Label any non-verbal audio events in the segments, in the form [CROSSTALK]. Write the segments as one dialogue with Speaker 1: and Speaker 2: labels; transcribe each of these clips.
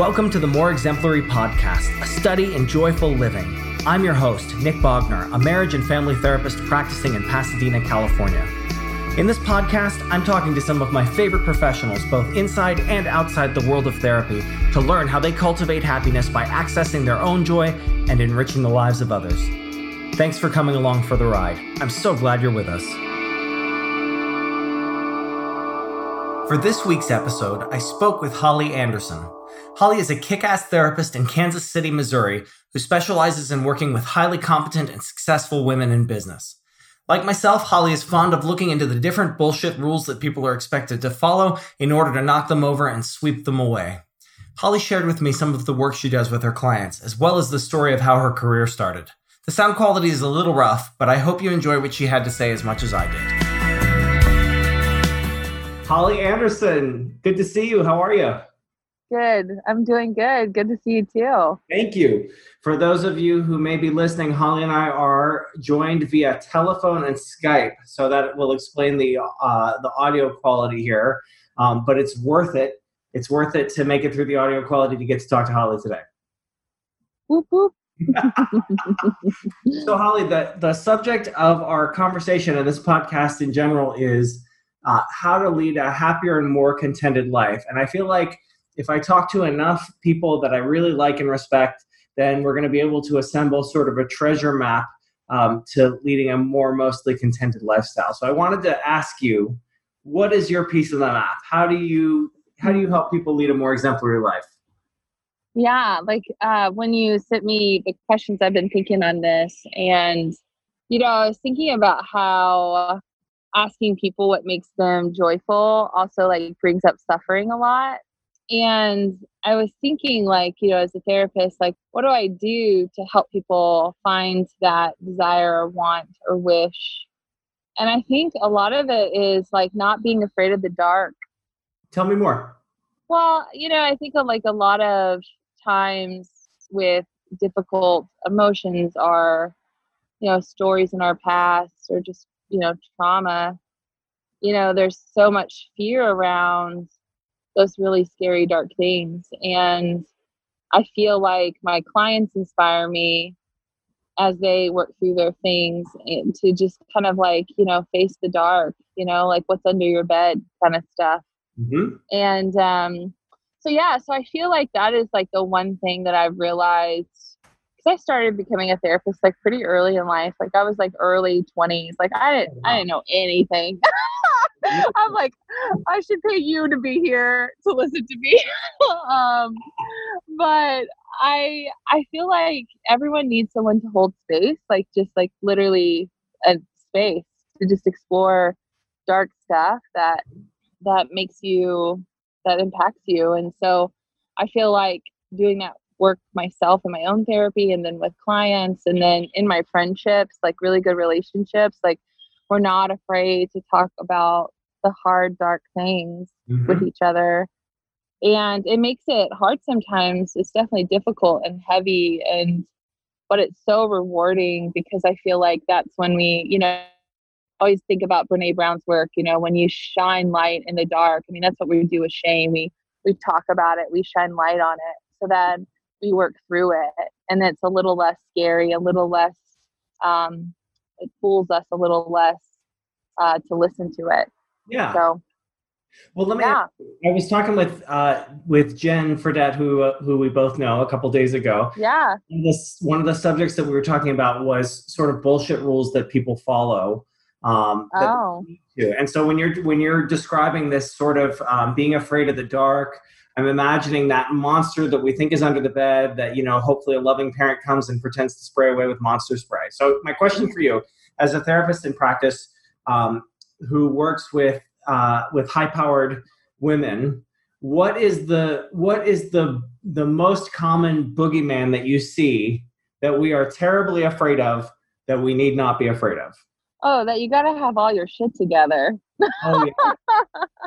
Speaker 1: Welcome to the More Exemplary Podcast, a study in joyful living. I'm your host, Nick Bogner, a marriage and family therapist practicing in Pasadena, California. In this podcast, I'm talking to some of my favorite professionals, both inside and outside the world of therapy, to learn how they cultivate happiness by accessing their own joy and enriching the lives of others. Thanks for coming along for the ride. I'm so glad you're with us. For this week's episode, I spoke with Holly Anderson. Holly is a kick ass therapist in Kansas City, Missouri, who specializes in working with highly competent and successful women in business. Like myself, Holly is fond of looking into the different bullshit rules that people are expected to follow in order to knock them over and sweep them away. Holly shared with me some of the work she does with her clients, as well as the story of how her career started. The sound quality is a little rough, but I hope you enjoy what she had to say as much as I did. Holly Anderson, good to see you. How are you?
Speaker 2: Good. I'm doing good. Good to see you too.
Speaker 1: Thank you. For those of you who may be listening, Holly and I are joined via telephone and Skype, so that will explain the uh, the audio quality here. Um, but it's worth it. It's worth it to make it through the audio quality to get to talk to Holly today.
Speaker 2: Whoop whoop. [LAUGHS]
Speaker 1: so Holly, the the subject of our conversation and this podcast in general is uh, how to lead a happier and more contented life, and I feel like if I talk to enough people that I really like and respect, then we're going to be able to assemble sort of a treasure map um, to leading a more mostly contented lifestyle. So I wanted to ask you, what is your piece of the map? How do you how do you help people lead a more exemplary life?
Speaker 2: Yeah, like uh, when you sent me the questions, I've been thinking on this, and you know, I was thinking about how asking people what makes them joyful also like brings up suffering a lot and I was thinking, like, you know, as a therapist, like, what do I do to help people find that desire or want or wish? And I think a lot of it is like not being afraid of the dark.
Speaker 1: Tell me more.
Speaker 2: Well, you know, I think of like a lot of times with difficult emotions are, you know, stories in our past or just, you know, trauma. You know, there's so much fear around those really scary, dark things. And I feel like my clients inspire me as they work through their things and to just kind of like, you know, face the dark, you know, like what's under your bed kind of stuff. Mm-hmm. And um, so, yeah, so I feel like that is like the one thing that I've realized because I started becoming a therapist like pretty early in life. Like I was like early 20s. Like I didn't, I didn't know anything. [LAUGHS] [LAUGHS] I'm like, I should pay you to be here to listen to me. [LAUGHS] um, but I I feel like everyone needs someone to hold space, like just like literally a space to just explore dark stuff that that makes you that impacts you. And so I feel like doing that work myself in my own therapy and then with clients and then in my friendships, like really good relationships, like we're not afraid to talk about the hard, dark things mm-hmm. with each other. And it makes it hard sometimes. It's definitely difficult and heavy and but it's so rewarding because I feel like that's when we, you know, always think about Brene Brown's work, you know, when you shine light in the dark. I mean, that's what we do with shame. We we talk about it, we shine light on it. So then we work through it and it's a little less scary, a little less um it fools us a little less uh, to listen to it.
Speaker 1: Yeah.
Speaker 2: So.
Speaker 1: Well, let me. Yeah. I was talking with uh, with Jen Fredette, who uh, who we both know, a couple days ago.
Speaker 2: Yeah.
Speaker 1: And this one of the subjects that we were talking about was sort of bullshit rules that people follow. Um,
Speaker 2: oh.
Speaker 1: And so when you're when you're describing this sort of um, being afraid of the dark, I'm imagining that monster that we think is under the bed. That you know, hopefully a loving parent comes and pretends to spray away with monster spray. So my question for you, as a therapist in practice, um, who works with uh, with high powered women what is the what is the the most common boogeyman that you see that we are terribly afraid of that we need not be afraid of
Speaker 2: oh that you got to have all your shit together oh, yeah. [LAUGHS]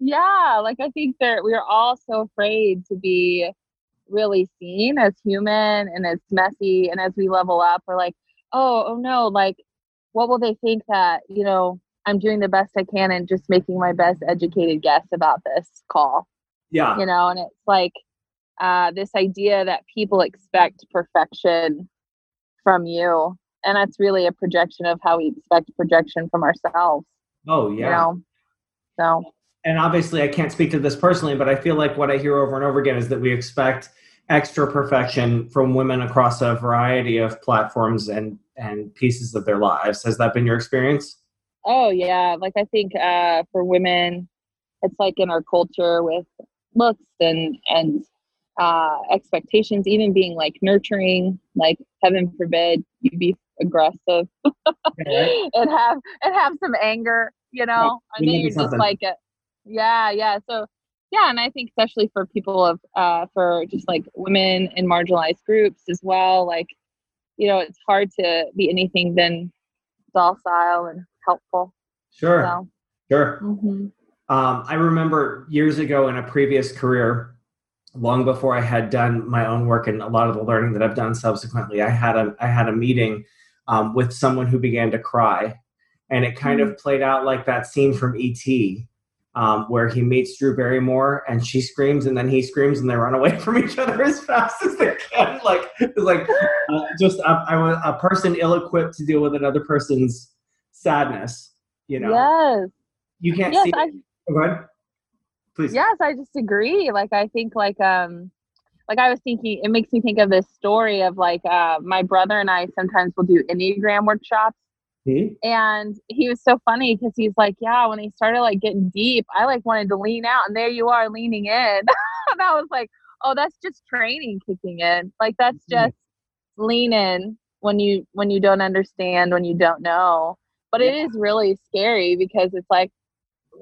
Speaker 2: yeah like i think that we're all so afraid to be really seen as human and as messy and as we level up we're like oh oh no like what will they think that you know I'm doing the best I can and just making my best educated guess about this call.
Speaker 1: Yeah.
Speaker 2: You know, and it's like uh, this idea that people expect perfection from you and that's really a projection of how we expect projection from ourselves
Speaker 1: oh yeah
Speaker 2: you know? so
Speaker 1: and obviously i can't speak to this personally but i feel like what i hear over and over again is that we expect extra perfection from women across a variety of platforms and and pieces of their lives. Has that been your experience?
Speaker 2: Oh yeah. Like i think uh for women it's like in our culture with looks and and uh expectations even being like nurturing like heaven forbid you be aggressive [LAUGHS] and have and have some anger you know? And then you're just like a, yeah yeah so yeah and i think especially for people of uh for just like women in marginalized groups as well like you know it's hard to be anything than docile and helpful
Speaker 1: sure so, sure mm-hmm. um, i remember years ago in a previous career long before i had done my own work and a lot of the learning that i've done subsequently i had a i had a meeting um, with someone who began to cry and it kind mm-hmm. of played out like that scene from E.T. um, where he meets Drew Barrymore and she screams and then he screams and they run away [LAUGHS] from each other as fast as they can. [LAUGHS] Like it's like uh, just a, a, a person ill-equipped to deal with another person's sadness. You know.
Speaker 2: Yes.
Speaker 1: You can't yes, see. I,
Speaker 2: oh, go ahead. Please. Yes, I just agree. Like I think like um like I was thinking it makes me think of this story of like uh my brother and I sometimes will do Enneagram workshops Mm-hmm. And he was so funny because he's like, yeah, when he started like getting deep, I like wanted to lean out, and there you are leaning in. [LAUGHS] and I was like, oh, that's just training kicking in. Like that's just mm-hmm. lean in when you when you don't understand, when you don't know. But yeah. it is really scary because it's like,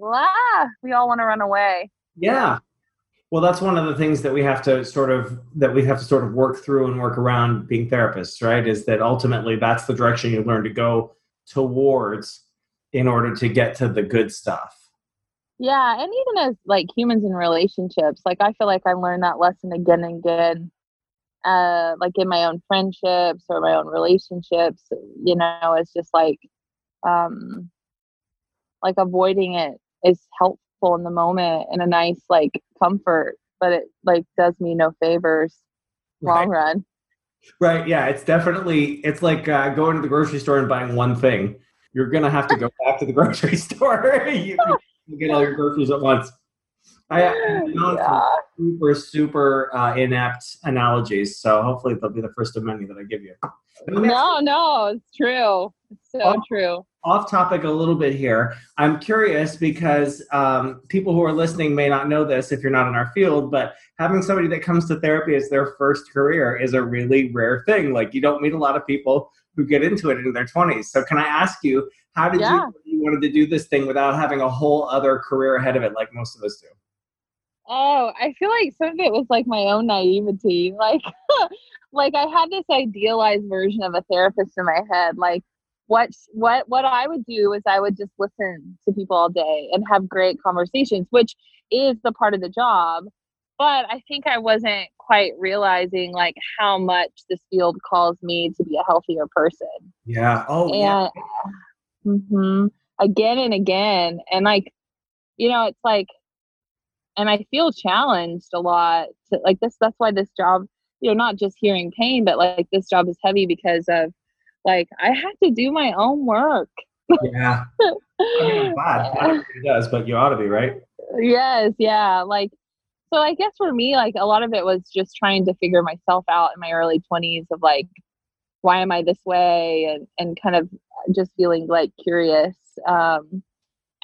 Speaker 2: ah, we all want to run away.
Speaker 1: Yeah. Well, that's one of the things that we have to sort of that we have to sort of work through and work around being therapists, right? Is that ultimately that's the direction you learn to go towards in order to get to the good stuff.
Speaker 2: Yeah, and even as like humans in relationships, like I feel like I learned that lesson again and again. Uh, like in my own friendships or my own relationships, you know, it's just like, um, like avoiding it is helpful in the moment and a nice like comfort, but it like does me no favors long right. run.
Speaker 1: Right. Yeah. It's definitely, it's like uh, going to the grocery store and buying one thing. You're going to have to go [LAUGHS] back to the grocery [LAUGHS] store. you, you, [LAUGHS] get all your groceries at once. I, I yeah. super, super uh, inept analogies. So hopefully they'll be the first of many that I give you.
Speaker 2: No, no, it's true. It's so oh, true
Speaker 1: off topic a little bit here. I'm curious because um, people who are listening may not know this if you're not in our field, but having somebody that comes to therapy as their first career is a really rare thing. Like you don't meet a lot of people who get into it in their 20s. So can I ask you, how did yeah. you you wanted to do this thing without having a whole other career ahead of it like most of us do?
Speaker 2: Oh, I feel like some of it was like my own naivety. [LAUGHS] Like like I had this idealized version of a therapist in my head. Like what what what I would do is I would just listen to people all day and have great conversations, which is the part of the job. But I think I wasn't quite realizing like how much this field calls me to be a healthier person.
Speaker 1: Yeah. Oh.
Speaker 2: And, yeah. Mm-hmm, again and again, and like, you know, it's like, and I feel challenged a lot. To, like this, that's why this job, you know, not just hearing pain, but like this job is heavy because of like I have to do my own work.
Speaker 1: Yeah. I mean. Yeah. [LAUGHS] It does, but you ought to be, right?
Speaker 2: Yes, yeah. Like so I guess for me, like a lot of it was just trying to figure myself out in my early twenties of like, why am I this way? And and kind of just feeling like curious. Um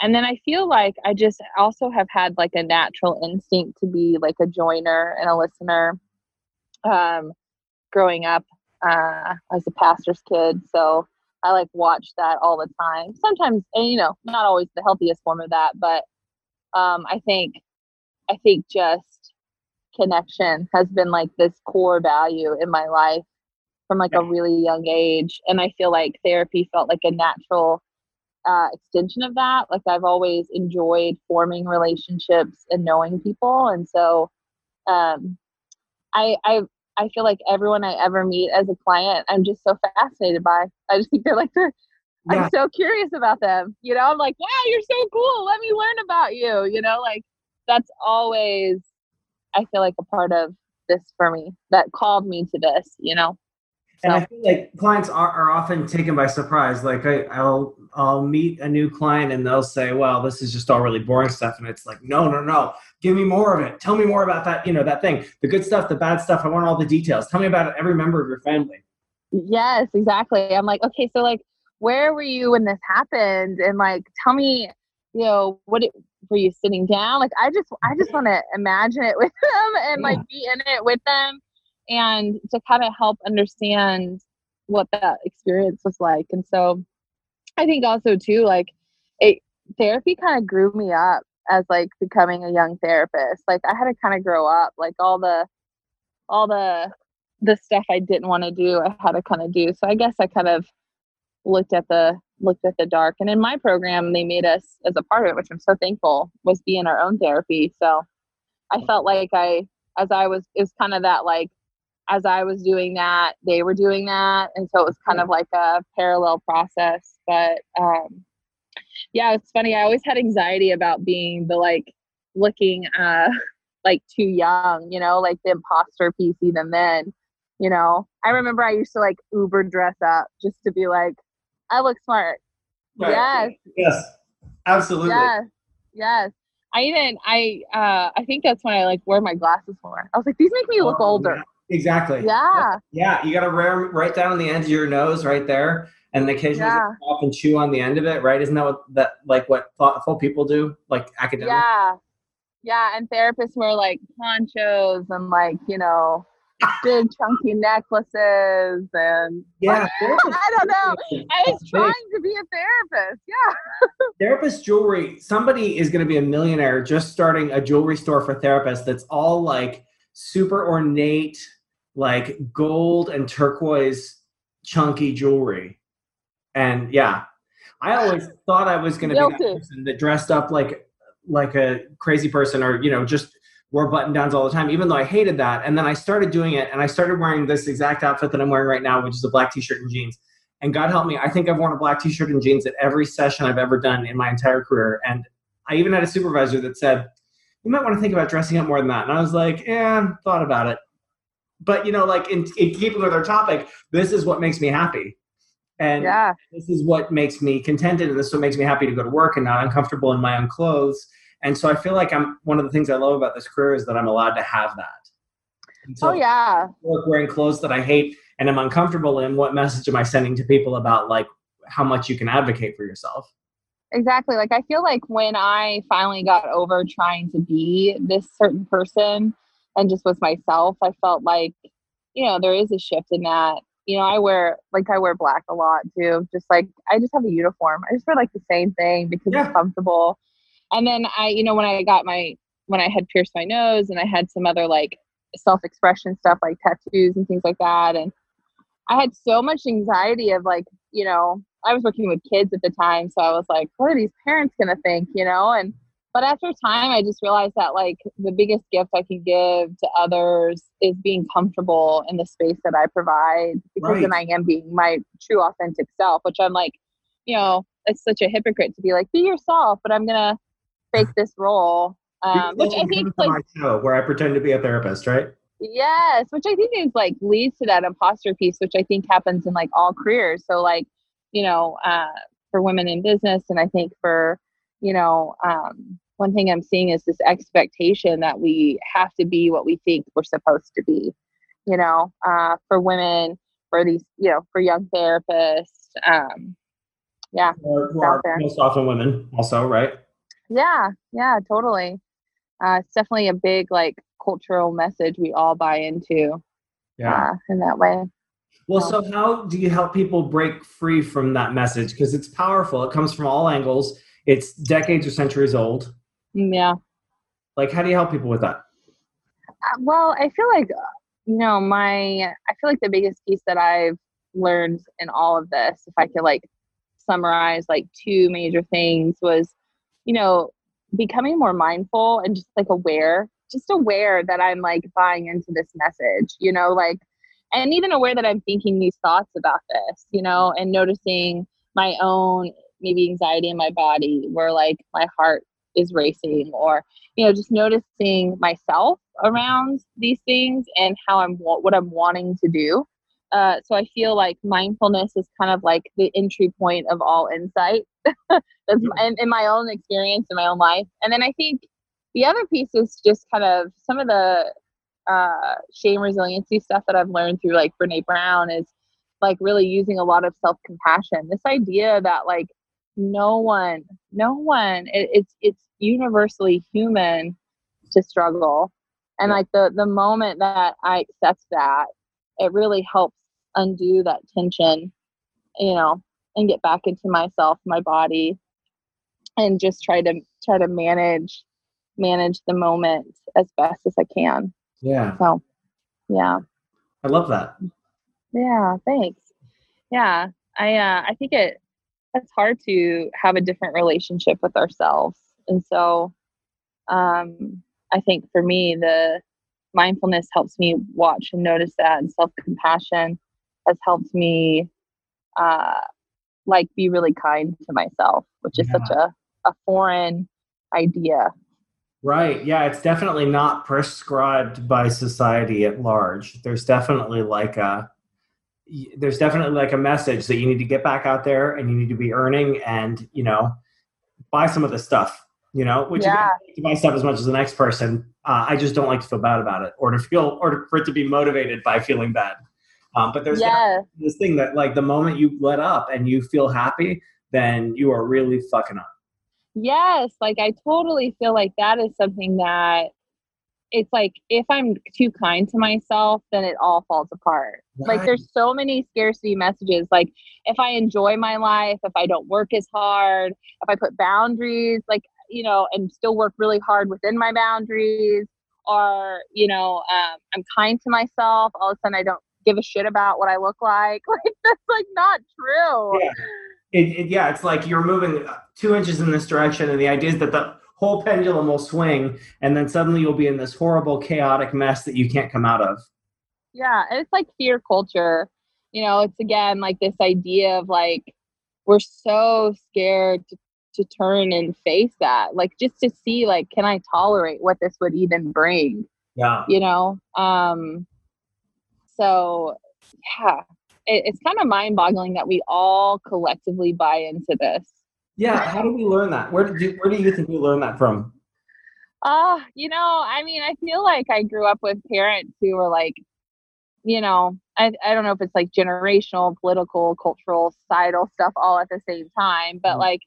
Speaker 2: and then I feel like I just also have had like a natural instinct to be like a joiner and a listener. Um growing up uh, I was a pastor's kid, so I like watch that all the time. Sometimes, and you know, not always the healthiest form of that, but um, I think, I think just connection has been like this core value in my life from like a really young age, and I feel like therapy felt like a natural uh, extension of that. Like I've always enjoyed forming relationships and knowing people, and so um, I I I feel like everyone I ever meet as a client, I'm just so fascinated by. I just think they're like they're, yeah. I'm so curious about them. You know, I'm like, wow, you're so cool. Let me learn about you. You know, like that's always I feel like a part of this for me that called me to this you know
Speaker 1: and I feel like clients are, are often taken by surprise. Like I, I'll I'll meet a new client and they'll say, "Well, this is just all really boring stuff," and it's like, "No, no, no! Give me more of it. Tell me more about that. You know, that thing, the good stuff, the bad stuff. I want all the details. Tell me about every member of your family."
Speaker 2: Yes, exactly. I'm like, okay, so like, where were you when this happened? And like, tell me, you know, what it, were you sitting down? Like, I just, I just want to imagine it with [LAUGHS] them and yeah. like be in it with them and to kind of help understand what that experience was like. And so I think also too, like it therapy kind of grew me up as like becoming a young therapist. Like I had to kind of grow up, like all the all the the stuff I didn't want to do, I had to kind of do. So I guess I kind of looked at the looked at the dark. And in my program, they made us as a part of it, which I'm so thankful, was be in our own therapy. So I felt like I, as I was, it was kind of that like as I was doing that, they were doing that. And so it was kind of like a parallel process. But um, yeah, it's funny. I always had anxiety about being the like looking uh, [LAUGHS] like too young, you know, like the imposter piece even then. You know, I remember I used to like Uber dress up just to be like, I look smart. Right. Yes.
Speaker 1: Yes. Absolutely.
Speaker 2: Yes. Yes. I even I uh I think that's when I like wear my glasses more. I was like, these make me look oh, older.
Speaker 1: Exactly.
Speaker 2: Yeah.
Speaker 1: Yeah. You got to wear right down on the end of your nose, right there, and occasionally yeah. off and chew on the end of it. Right? Isn't that what that like what thoughtful people do, like academics?
Speaker 2: Yeah. Yeah. And therapists wear like ponchos and like you know [LAUGHS] big chunky necklaces and
Speaker 1: yeah like, [LAUGHS]
Speaker 2: i don't know i was trying to be a therapist yeah [LAUGHS]
Speaker 1: therapist jewelry somebody is going to be a millionaire just starting a jewelry store for therapists that's all like super ornate like gold and turquoise chunky jewelry. And yeah, I always thought I was going to be that person that dressed up like like a crazy person or you know just wore button downs all the time even though I hated that. And then I started doing it and I started wearing this exact outfit that I'm wearing right now which is a black t-shirt and jeans. And God help me I think I've worn a black t-shirt and jeans at every session I've ever done in my entire career. And I even had a supervisor that said you might want to think about dressing up more than that. And I was like yeah thought about it but you know, like in, in keeping with our topic, this is what makes me happy. And yeah. this is what makes me contented, and this is what makes me happy to go to work and not uncomfortable in my own clothes. And so I feel like I'm one of the things I love about this career is that I'm allowed to have that.
Speaker 2: So oh yeah.
Speaker 1: Work wearing clothes that I hate and I'm uncomfortable in. What message am I sending to people about like how much you can advocate for yourself?
Speaker 2: Exactly. Like I feel like when I finally got over trying to be this certain person, and just was myself, I felt like, you know, there is a shift in that. You know, I wear like I wear black a lot too. Just like I just have a uniform. I just wear like the same thing because yeah. it's comfortable. And then I, you know, when I got my when I had pierced my nose and I had some other like self expression stuff like tattoos and things like that. And I had so much anxiety of like, you know, I was working with kids at the time. So I was like, what are these parents going to think, you know? And but after time i just realized that like the biggest gift i can give to others is being comfortable in the space that i provide because right. then i am being my true authentic self which i'm like you know it's such a hypocrite to be like be yourself but i'm gonna fake this role um, which i think like
Speaker 1: my show where i pretend to be a therapist right
Speaker 2: yes which i think is like leads to that imposter piece which i think happens in like all careers so like you know uh, for women in business and i think for you know, um, one thing I'm seeing is this expectation that we have to be what we think we're supposed to be, you know, uh, for women, for these, you know, for young therapists. Um, yeah.
Speaker 1: Are most often women, also, right?
Speaker 2: Yeah, yeah, totally. Uh, it's definitely a big, like, cultural message we all buy into yeah. Uh, in that way.
Speaker 1: Well, so how do you help people break free from that message? Because it's powerful. It comes from all angles it's decades or centuries old.
Speaker 2: Yeah.
Speaker 1: Like, how do you help people with that?
Speaker 2: Uh, well, I feel like, you know, my, I feel like the biggest piece that I've learned in all of this, if I could like summarize like two major things, was, you know, becoming more mindful and just like aware, just aware that I'm like buying into this message, you know, like, and even aware that I'm thinking these thoughts about this, you know, and noticing my own maybe anxiety in my body where like my heart is racing or you know just noticing myself around these things and how I'm what I'm wanting to do. Uh, so I feel like mindfulness is kind of like the entry point of all insight. [LAUGHS] That's in, in my own experience in my own life. And then I think the other piece is just kind of some of the uh, shame resiliency stuff that I've learned through like Brene Brown is like really using a lot of self compassion. This idea that like no one, no one, it, it's it's universally human to struggle, and like the the moment that I accept that, it really helps undo that tension, you know, and get back into myself, my body, and just try to try to manage manage the moment as best as I can.
Speaker 1: Yeah.
Speaker 2: So, yeah.
Speaker 1: I love that.
Speaker 2: Yeah, thanks. Yeah, I uh, I think it it's hard to have a different relationship with ourselves, and so um, I think for me the mindfulness helps me watch and notice that, and self compassion has helped me uh, like be really kind to myself, which is yeah. such a a foreign idea
Speaker 1: Right. Yeah, it's definitely not prescribed by society at large. There's definitely like a there's definitely like a message that you need to get back out there and you need to be earning and, you know, buy some of the stuff, you know, which yeah. to buy stuff as much as the next person. Uh, I just don't like to feel bad about it or to feel or for it to be motivated by feeling bad. Um, but there's yeah. this thing that like the moment you let up and you feel happy, then you are really fucking up.
Speaker 2: Yes, like I totally feel like that is something that it's like if I'm too kind to myself, then it all falls apart. Right. Like there's so many scarcity messages. Like if I enjoy my life, if I don't work as hard, if I put boundaries, like you know, and still work really hard within my boundaries, or you know, um, I'm kind to myself. All of a sudden, I don't give a shit about what I look like. [LAUGHS] Like that's like not true.
Speaker 1: Yeah it, it, yeah, it's like you're moving two inches in this direction, and the idea is that the whole pendulum will swing, and then suddenly you'll be in this horrible, chaotic mess that you can't come out of.
Speaker 2: Yeah, it's like fear culture. You know, it's again like this idea of like we're so scared to, to turn and face that, like just to see like, can I tolerate what this would even bring?
Speaker 1: Yeah,
Speaker 2: you know. Um. So yeah, it, it's kind of mind boggling that we all collectively buy into this.
Speaker 1: Yeah, how do we learn that? Where did you where do you think we learn that from?
Speaker 2: Uh, you know, I mean, I feel like I grew up with parents who were like, you know, I, I don't know if it's like generational, political, cultural, societal stuff all at the same time, but mm-hmm. like,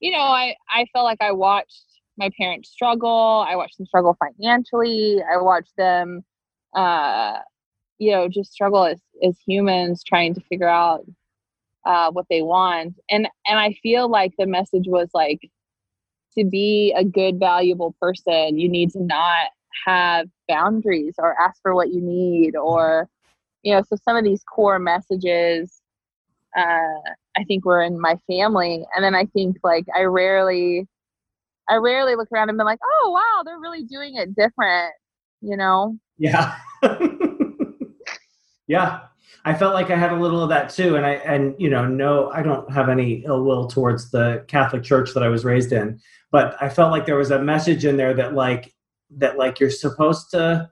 Speaker 2: you know, I, I felt like I watched my parents struggle. I watched them struggle financially. I watched them, uh, you know just struggle as as humans trying to figure out uh, what they want. And and i feel like the message was like to be a good valuable person you need to not have boundaries or ask for what you need or you know so some of these core messages uh, i think were in my family. And then i think like i rarely i rarely look around and be like oh wow they're really doing it different you know?
Speaker 1: Yeah. [LAUGHS] Yeah, I felt like I had a little of that too, and I and you know, no, I don't have any ill will towards the Catholic Church that I was raised in, but I felt like there was a message in there that like that like you're supposed to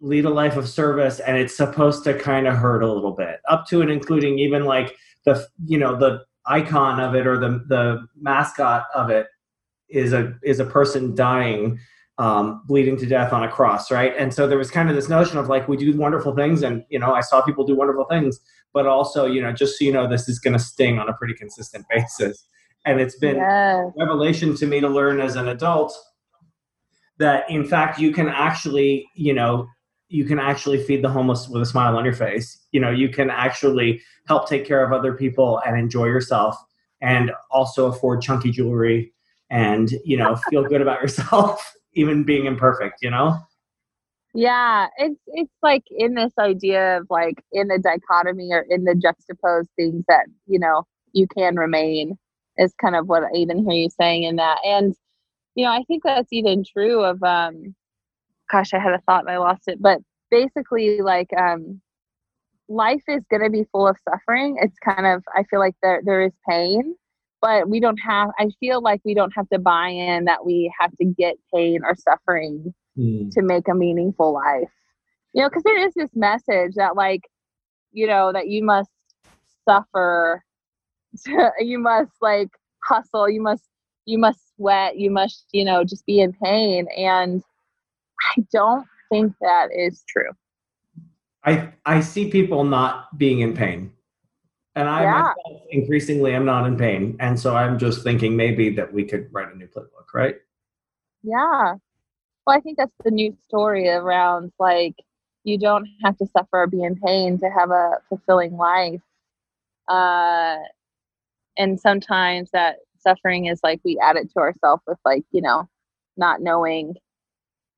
Speaker 1: lead a life of service, and it's supposed to kind of hurt a little bit, up to and including even like the you know the icon of it or the the mascot of it is a is a person dying um, bleeding to death on a cross, right? And so there was kind of this notion of like we do wonderful things, and you know I saw people do wonderful things, but also you know just so you know this is going to sting on a pretty consistent [LAUGHS] basis. And it's been yes. revelation to me to learn as an adult that in fact you can actually you know you can actually feed the homeless with a smile on your face. You know you can actually help take care of other people and enjoy yourself, and also afford chunky jewelry and you know feel good about yourself [LAUGHS] even being imperfect, you know?
Speaker 2: Yeah, it's it's like in this idea of like in the dichotomy or in the juxtaposed things that, you know, you can remain is kind of what I even hear you saying in that. And, you know, I think that's even true of um gosh, I had a thought and I lost it. But basically like um life is gonna be full of suffering. It's kind of I feel like there there is pain but we don't have i feel like we don't have to buy in that we have to get pain or suffering mm. to make a meaningful life. You know, because there is this message that, like, you know, that you must suffer, [LAUGHS] you must like hustle, you must you must sweat, you must, you know, just be in pain. And I don't think that is true.
Speaker 1: I I see people not being in pain. And I yeah. myself increasingly am not in pain. And so I'm just thinking maybe that we could write a new playbook, right?
Speaker 2: Yeah. Well, I think that's the new story around like you don't have to suffer or be in pain to have a fulfilling life. Uh, and sometimes that suffering is like we add it to ourselves with like, you know, not knowing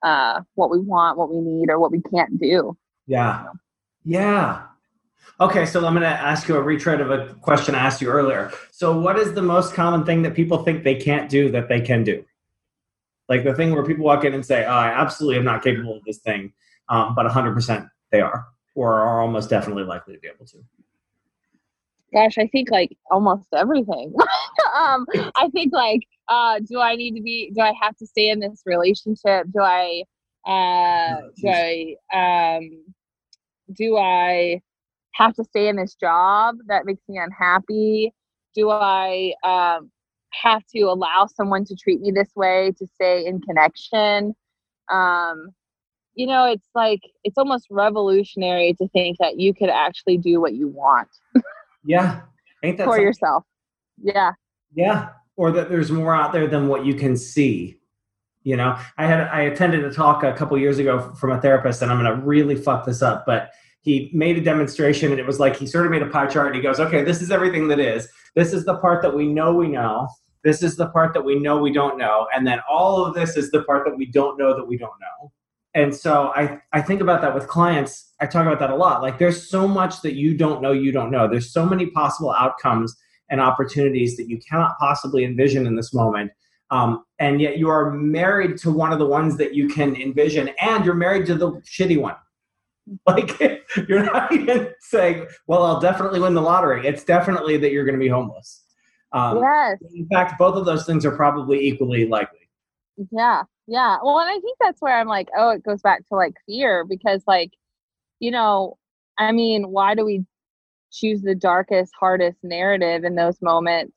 Speaker 2: uh, what we want, what we need, or what we can't do.
Speaker 1: Yeah. Yeah. Okay, so I'm going to ask you a retread of a question I asked you earlier. So, what is the most common thing that people think they can't do that they can do? Like the thing where people walk in and say, oh, I absolutely am not capable of this thing, um, but 100% they are, or are almost definitely likely to be able to.
Speaker 2: Gosh, I think like almost everything. [LAUGHS] um, I think like, uh, do I need to be, do I have to stay in this relationship? Do I, uh, do I, um, do I have to stay in this job that makes me unhappy? Do I um, have to allow someone to treat me this way to stay in connection? Um, you know, it's like it's almost revolutionary to think that you could actually do what you want.
Speaker 1: yeah,
Speaker 2: ain't that for something? yourself? Yeah,
Speaker 1: yeah, or that there's more out there than what you can see. You know, I had I attended a talk a couple years ago from a therapist, and I'm going to really fuck this up, but he made a demonstration and it was like he sort of made a pie chart and he goes okay this is everything that is. This is the part that we know we know. This is the part that we know we don't know. And then all of this is the part that we don't know that we don't know. And so i i think about that with clients. I talk about that a lot. Like there's so much that you don't know you don't know. There's so many possible outcomes and opportunities that you cannot possibly envision in this moment. Um, and yet you are married to one of the ones that you can envision and you're married to the shitty one [LAUGHS] Like you're not even saying, "Well, I'll definitely win the lottery." It's definitely that you're going to be homeless.
Speaker 2: Um, yes.
Speaker 1: In fact, both of those things are probably equally likely.
Speaker 2: Yeah, yeah. Well, and I think that's where I'm like, oh, it goes back to like fear because, like, you know, I mean, why do we choose the darkest, hardest narrative in those moments?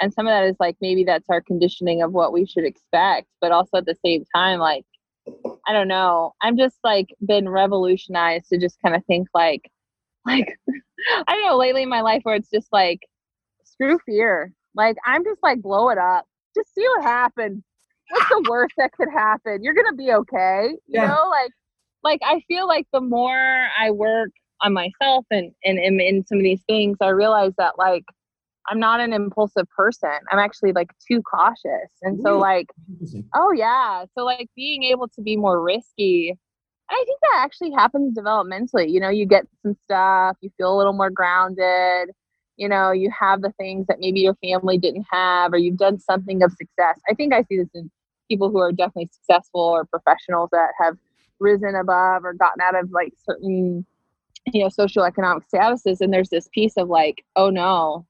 Speaker 2: And some of that is like maybe that's our conditioning of what we should expect, but also at the same time, like I don't know. I'm just like been revolutionized to just kind of think like, like, [LAUGHS] I don't know, lately in my life where it's just like, screw fear. Like, I'm just like, blow it up. Just see what happens. What's the worst that could happen? You're going to be okay. You yeah. know, like, like I feel like the more I work on myself and, and, and in some of these things, I realize that like, I'm not an impulsive person. I'm actually like too cautious. And so like oh yeah. So like being able to be more risky. I think that actually happens developmentally. You know, you get some stuff, you feel a little more grounded, you know, you have the things that maybe your family didn't have or you've done something of success. I think I see this in people who are definitely successful or professionals that have risen above or gotten out of like certain you know social economic statuses and there's this piece of like oh no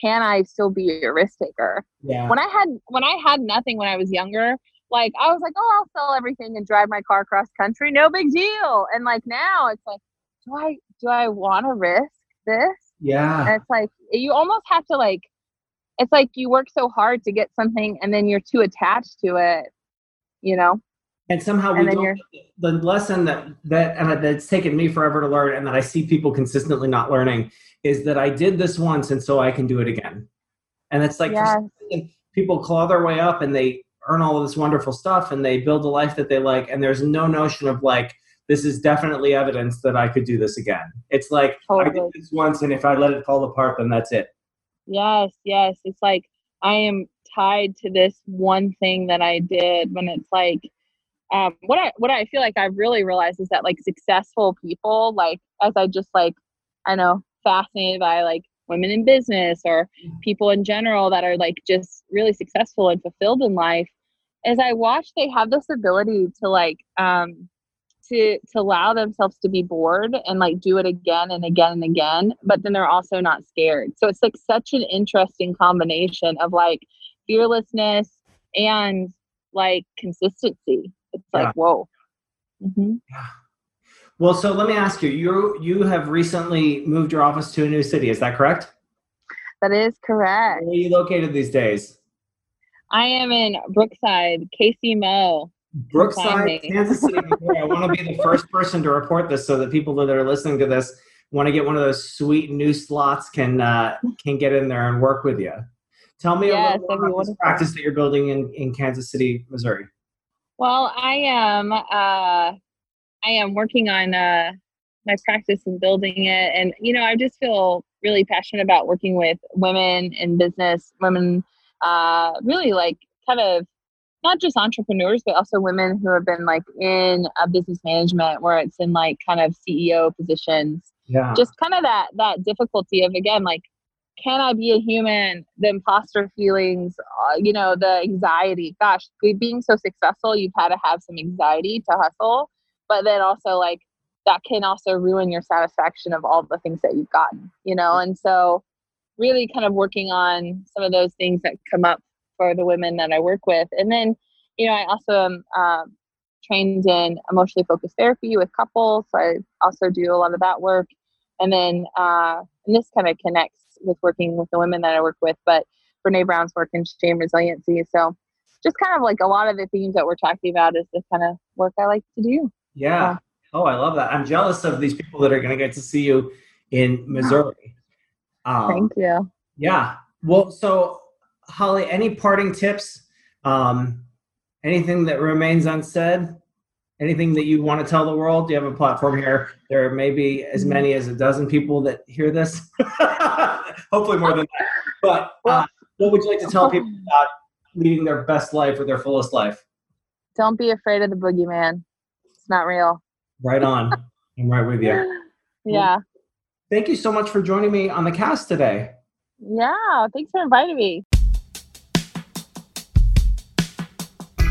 Speaker 2: can I still be a risk taker?
Speaker 1: Yeah.
Speaker 2: When I had when I had nothing when I was younger, like I was like, oh, I'll sell everything and drive my car across country, no big deal. And like now, it's like, do I do I want to risk this?
Speaker 1: Yeah.
Speaker 2: And it's like you almost have to like, it's like you work so hard to get something, and then you're too attached to it, you know.
Speaker 1: And somehow we don't. The lesson that that and that's taken me forever to learn, and that I see people consistently not learning is that I did this once and so I can do it again. And it's like yes. people claw their way up and they earn all of this wonderful stuff and they build a life that they like. And there's no notion of like, this is definitely evidence that I could do this again. It's like totally. I did this once and if I let it fall apart, then that's it.
Speaker 2: Yes, yes. It's like I am tied to this one thing that I did when it's like um, what I what I feel like I've really realized is that like successful people, like as I just like I know fascinated by like women in business or mm-hmm. people in general that are like just really successful and fulfilled in life as i watch they have this ability to like um to to allow themselves to be bored and like do it again and again and again but then they're also not scared so it's like such an interesting combination of like fearlessness and like consistency it's yeah. like whoa.
Speaker 1: Mm-hmm. Yeah. Well, so let me ask you. You you have recently moved your office to a new city. Is that correct?
Speaker 2: That is correct.
Speaker 1: Where are you located these days?
Speaker 2: I am in Brookside, Casey Mo.
Speaker 1: Brookside, Kansas City. [LAUGHS] I want to be the first person to report this so that people that are listening to this want to get one of those sweet new slots can uh, [LAUGHS] can get in there and work with you. Tell me yes, a little about this practice that you're building in, in Kansas City, Missouri.
Speaker 2: Well, I am uh, I am working on uh, my practice and building it, and you know I just feel really passionate about working with women in business, women uh, really like kind of not just entrepreneurs, but also women who have been like in a business management where it's in like kind of CEO positions. Yeah. Just kind of that that difficulty of again like can I be a human? The imposter feelings, uh, you know, the anxiety. Gosh, being so successful, you've had to have some anxiety to hustle, but then also like that can also ruin your satisfaction of all the things that you've gotten, you know. And so, really, kind of working on some of those things that come up for the women that I work with. And then, you know, I also am uh, trained in emotionally focused therapy with couples. So I also do a lot of that work. And then, uh, and this kind of connects with working with the women that I work with, but Brene Brown's work in shame resiliency. So just kind of like a lot of the themes that we're talking about is the kind of work I like to do.
Speaker 1: Yeah. oh, I love that. I'm jealous of these people that are going to get to see you in Missouri.
Speaker 2: Um, Thank you.
Speaker 1: Yeah. Well, so Holly, any parting tips? Um, anything that remains unsaid? Anything that you want to tell the world? Do you have a platform here? There may be as mm-hmm. many as a dozen people that hear this. [LAUGHS] Hopefully more than that. But uh, what would you like to tell people about leading their best life or their fullest life?
Speaker 2: Don't be afraid of the boogeyman. It's not real.
Speaker 1: Right on. [LAUGHS] I'm right with you.
Speaker 2: Yeah. Well,
Speaker 1: thank you so much for joining me on the cast today.
Speaker 2: Yeah. Thanks for inviting me.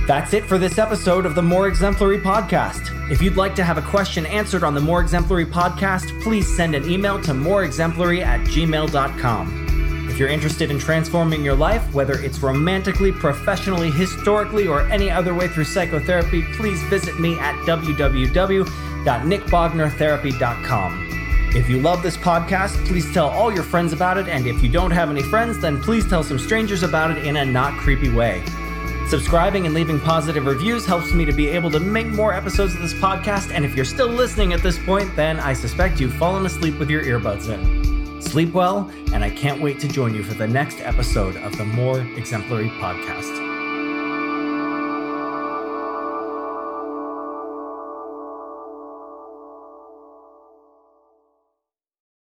Speaker 1: That's it for this episode of the More Exemplary Podcast. If you'd like to have a question answered on the More Exemplary Podcast, please send an email to moreexemplary at gmail.com. If you're interested in transforming your life, whether it's romantically, professionally, historically, or any other way through psychotherapy, please visit me at www.nickbognertherapy.com. If you love this podcast, please tell all your friends about it, and if you don't have any friends, then please tell some strangers about it in a not creepy way. Subscribing and leaving positive reviews helps me to be able to make more episodes of this podcast. And if you're still listening at this point, then I suspect you've fallen asleep with your earbuds in. Sleep well, and I can't wait to join you for the next episode of the More Exemplary Podcast.